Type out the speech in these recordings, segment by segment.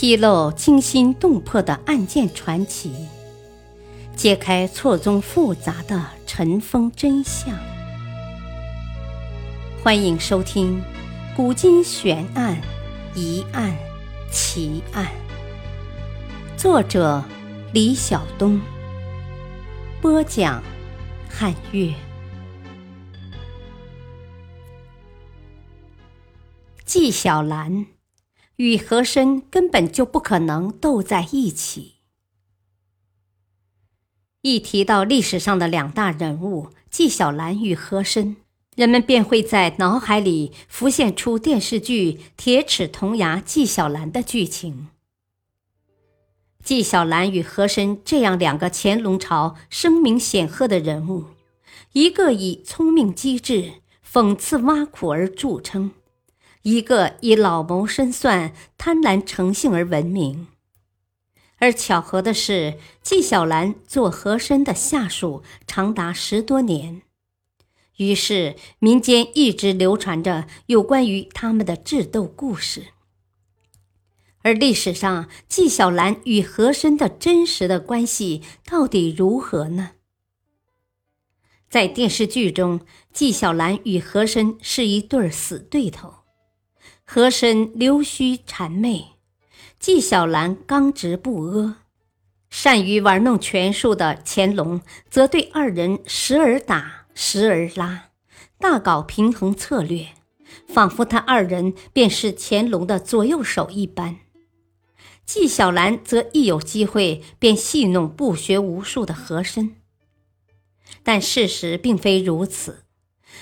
披露惊心动魄的案件传奇，揭开错综复杂的尘封真相。欢迎收听《古今悬案、疑案、奇案》，作者李晓东，播讲汉月。纪晓岚与和珅根本就不可能斗在一起。一提到历史上的两大人物纪晓岚与和珅，人们便会在脑海里浮现出电视剧《铁齿铜牙纪晓岚》的剧情。纪晓岚与和珅这样两个乾隆朝声名显赫的人物，一个以聪明机智、讽刺挖苦而著称。一个以老谋深算、贪婪成性而闻名，而巧合的是，纪晓岚做和珅的下属长达十多年，于是民间一直流传着有关于他们的智斗故事。而历史上纪晓岚与和珅的真实的关系到底如何呢？在电视剧中，纪晓岚与和珅是一对死对头。和珅溜须谄媚，纪晓岚刚直不阿，善于玩弄权术的乾隆则对二人时而打，时而拉，大搞平衡策略，仿佛他二人便是乾隆的左右手一般。纪晓岚则一有机会便戏弄不学无术的和珅，但事实并非如此。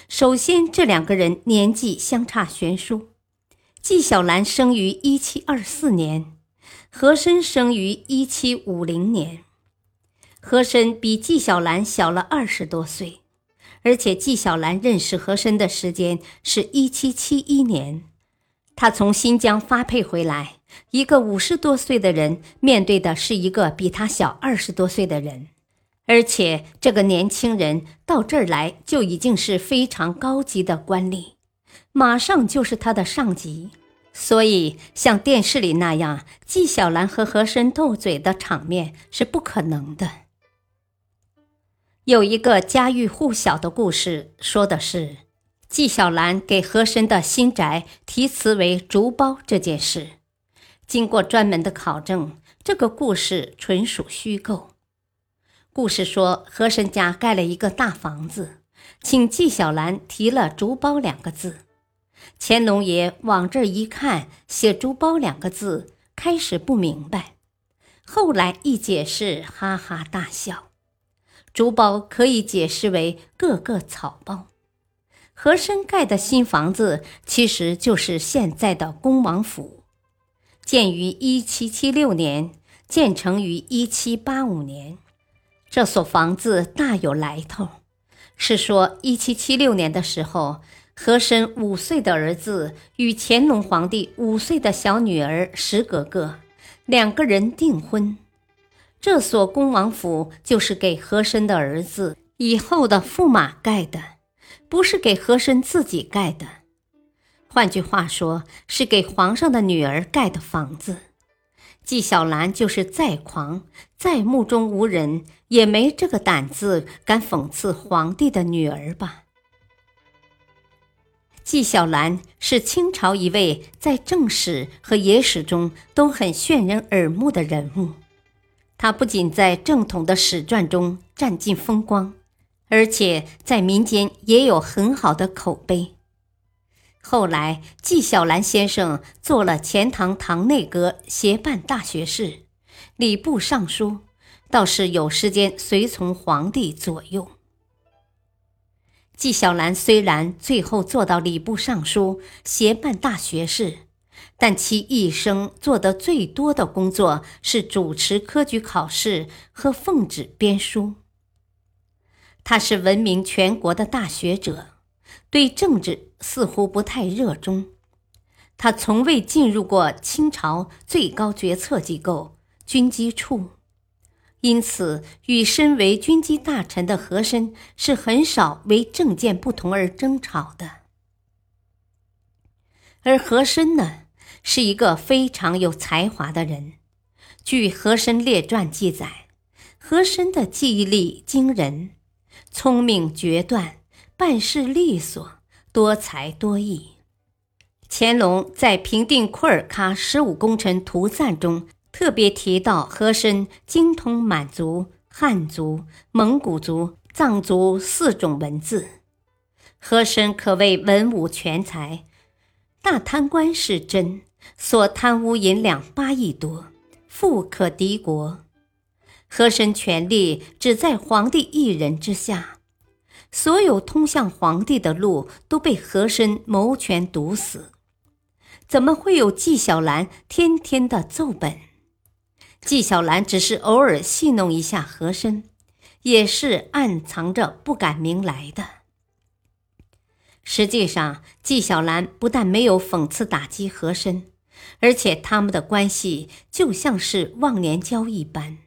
首先，这两个人年纪相差悬殊。纪晓岚生于一七二四年，和珅生于一七五零年。和珅比纪晓岚小了二十多岁，而且纪晓岚认识和珅的时间是一七七一年。他从新疆发配回来，一个五十多岁的人面对的是一个比他小二十多岁的人，而且这个年轻人到这儿来就已经是非常高级的官吏。马上就是他的上级，所以像电视里那样，纪晓岚和和珅斗嘴的场面是不可能的。有一个家喻户晓的故事，说的是纪晓岚给和珅的新宅题词为“竹包”这件事。经过专门的考证，这个故事纯属虚构。故事说，和珅家盖了一个大房子，请纪晓岚提了“竹包”两个字。乾隆爷往这一看，写“竹包”两个字，开始不明白，后来一解释，哈哈大笑。竹包可以解释为各个草包。和珅盖的新房子其实就是现在的恭王府，建于一七七六年，建成于一七八五年。这所房子大有来头，是说一七七六年的时候。和珅五岁的儿子与乾隆皇帝五岁的小女儿石格格两个人订婚，这所恭王府就是给和珅的儿子以后的驸马盖的，不是给和珅自己盖的。换句话说，是给皇上的女儿盖的房子。纪晓岚就是再狂，再目中无人，也没这个胆子敢讽刺皇帝的女儿吧。纪晓岚是清朝一位在正史和野史中都很炫人耳目的人物。他不仅在正统的史传中占尽风光，而且在民间也有很好的口碑。后来，纪晓岚先生做了钱塘堂内阁协办大学士、礼部尚书，倒是有时间随从皇帝左右。纪晓岚虽然最后做到礼部尚书、协办大学士，但其一生做的最多的工作是主持科举考试和奉旨编书。他是闻名全国的大学者，对政治似乎不太热衷。他从未进入过清朝最高决策机构军机处。因此，与身为军机大臣的和珅是很少为政见不同而争吵的。而和珅呢，是一个非常有才华的人。据《和珅列传》记载，和珅的记忆力惊人，聪明决断，办事利索，多才多艺。乾隆在平定库尔喀十五功臣图赞中特别提到，和珅精通满族、汉族、蒙古族、藏族四种文字。和珅可谓文武全才，大贪官是真，所贪污银两八亿多，富可敌国。和珅权力只在皇帝一人之下，所有通向皇帝的路都被和珅谋权堵死。怎么会有纪晓岚天天的奏本？纪晓岚只是偶尔戏弄一下和珅，也是暗藏着不敢明来的。实际上，纪晓岚不但没有讽刺打击和珅，而且他们的关系就像是忘年交一般。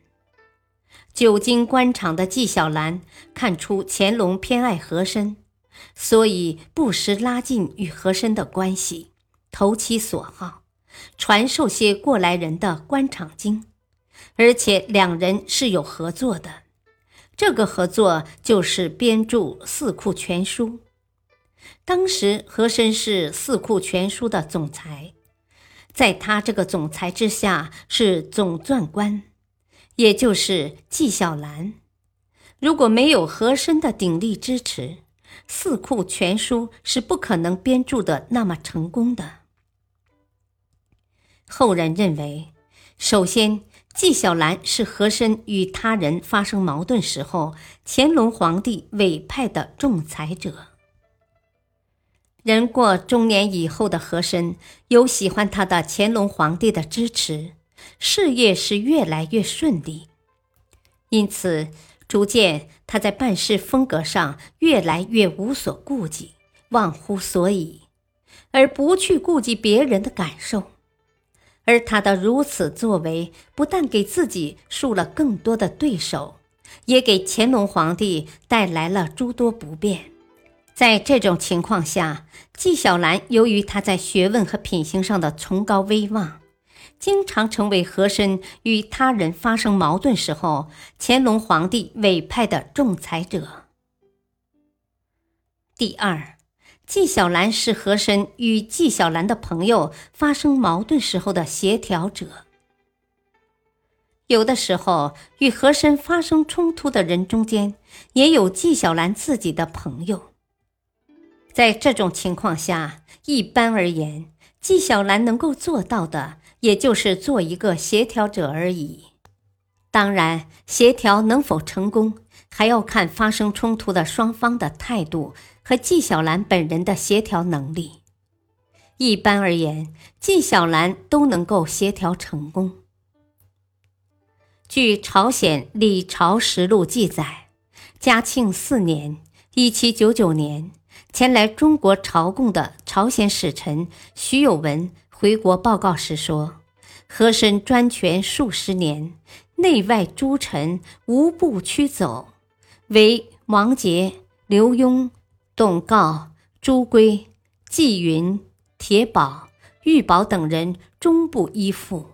久经官场的纪晓岚看出乾隆偏爱和珅，所以不时拉近与和珅的关系。投其所好，传授些过来人的官场经，而且两人是有合作的。这个合作就是编著《四库全书》。当时和珅是《四库全书》的总裁，在他这个总裁之下是总纂官，也就是纪晓岚。如果没有和珅的鼎力支持，《四库全书》是不可能编著的那么成功的。后人认为，首先，纪晓岚是和珅与他人发生矛盾时候，乾隆皇帝委派的仲裁者。人过中年以后的和珅，有喜欢他的乾隆皇帝的支持，事业是越来越顺利，因此逐渐他在办事风格上越来越无所顾忌，忘乎所以，而不去顾及别人的感受。而他的如此作为，不但给自己树了更多的对手，也给乾隆皇帝带来了诸多不便。在这种情况下，纪晓岚由于他在学问和品行上的崇高威望，经常成为和珅与他人发生矛盾时候乾隆皇帝委派的仲裁者。第二。纪晓岚是和珅与纪晓岚的朋友发生矛盾时候的协调者。有的时候，与和珅发生冲突的人中间，也有纪晓岚自己的朋友。在这种情况下，一般而言，纪晓岚能够做到的，也就是做一个协调者而已。当然，协调能否成功，还要看发生冲突的双方的态度。和纪晓岚本人的协调能力，一般而言，纪晓岚都能够协调成功。据朝鲜李朝实录记载，嘉庆四年（一七九九年），前来中国朝贡的朝鲜使臣徐有文回国报告时说：“和珅专权数十年，内外诸臣无不屈走，唯王杰、刘墉。”董诰、朱圭、纪云、铁宝、玉宝等人终不依附。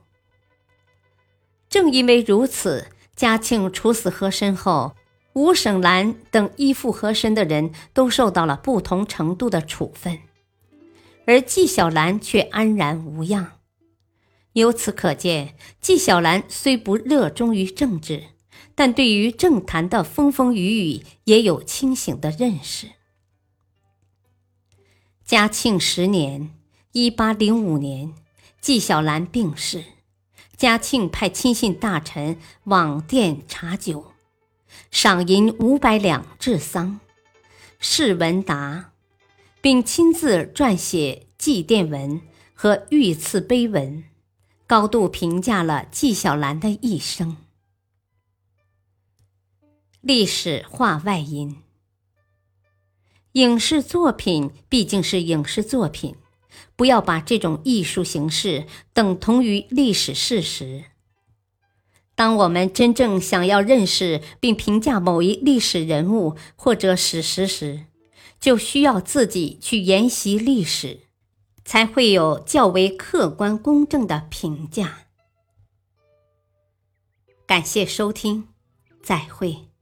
正因为如此，嘉庆处死和珅后，吴省兰等依附和珅的人都受到了不同程度的处分，而纪晓岚却安然无恙。由此可见，纪晓岚虽不热衷于政治，但对于政坛的风风雨雨也有清醒的认识。嘉庆十年（一八零五年），纪晓岚病逝，嘉庆派亲信大臣往殿查酒，赏银五百两治丧，释文达，并亲自撰写祭奠文和御赐碑文，高度评价了纪晓岚的一生。历史话外音。影视作品毕竟是影视作品，不要把这种艺术形式等同于历史事实。当我们真正想要认识并评价某一历史人物或者史实时，就需要自己去研习历史，才会有较为客观公正的评价。感谢收听，再会。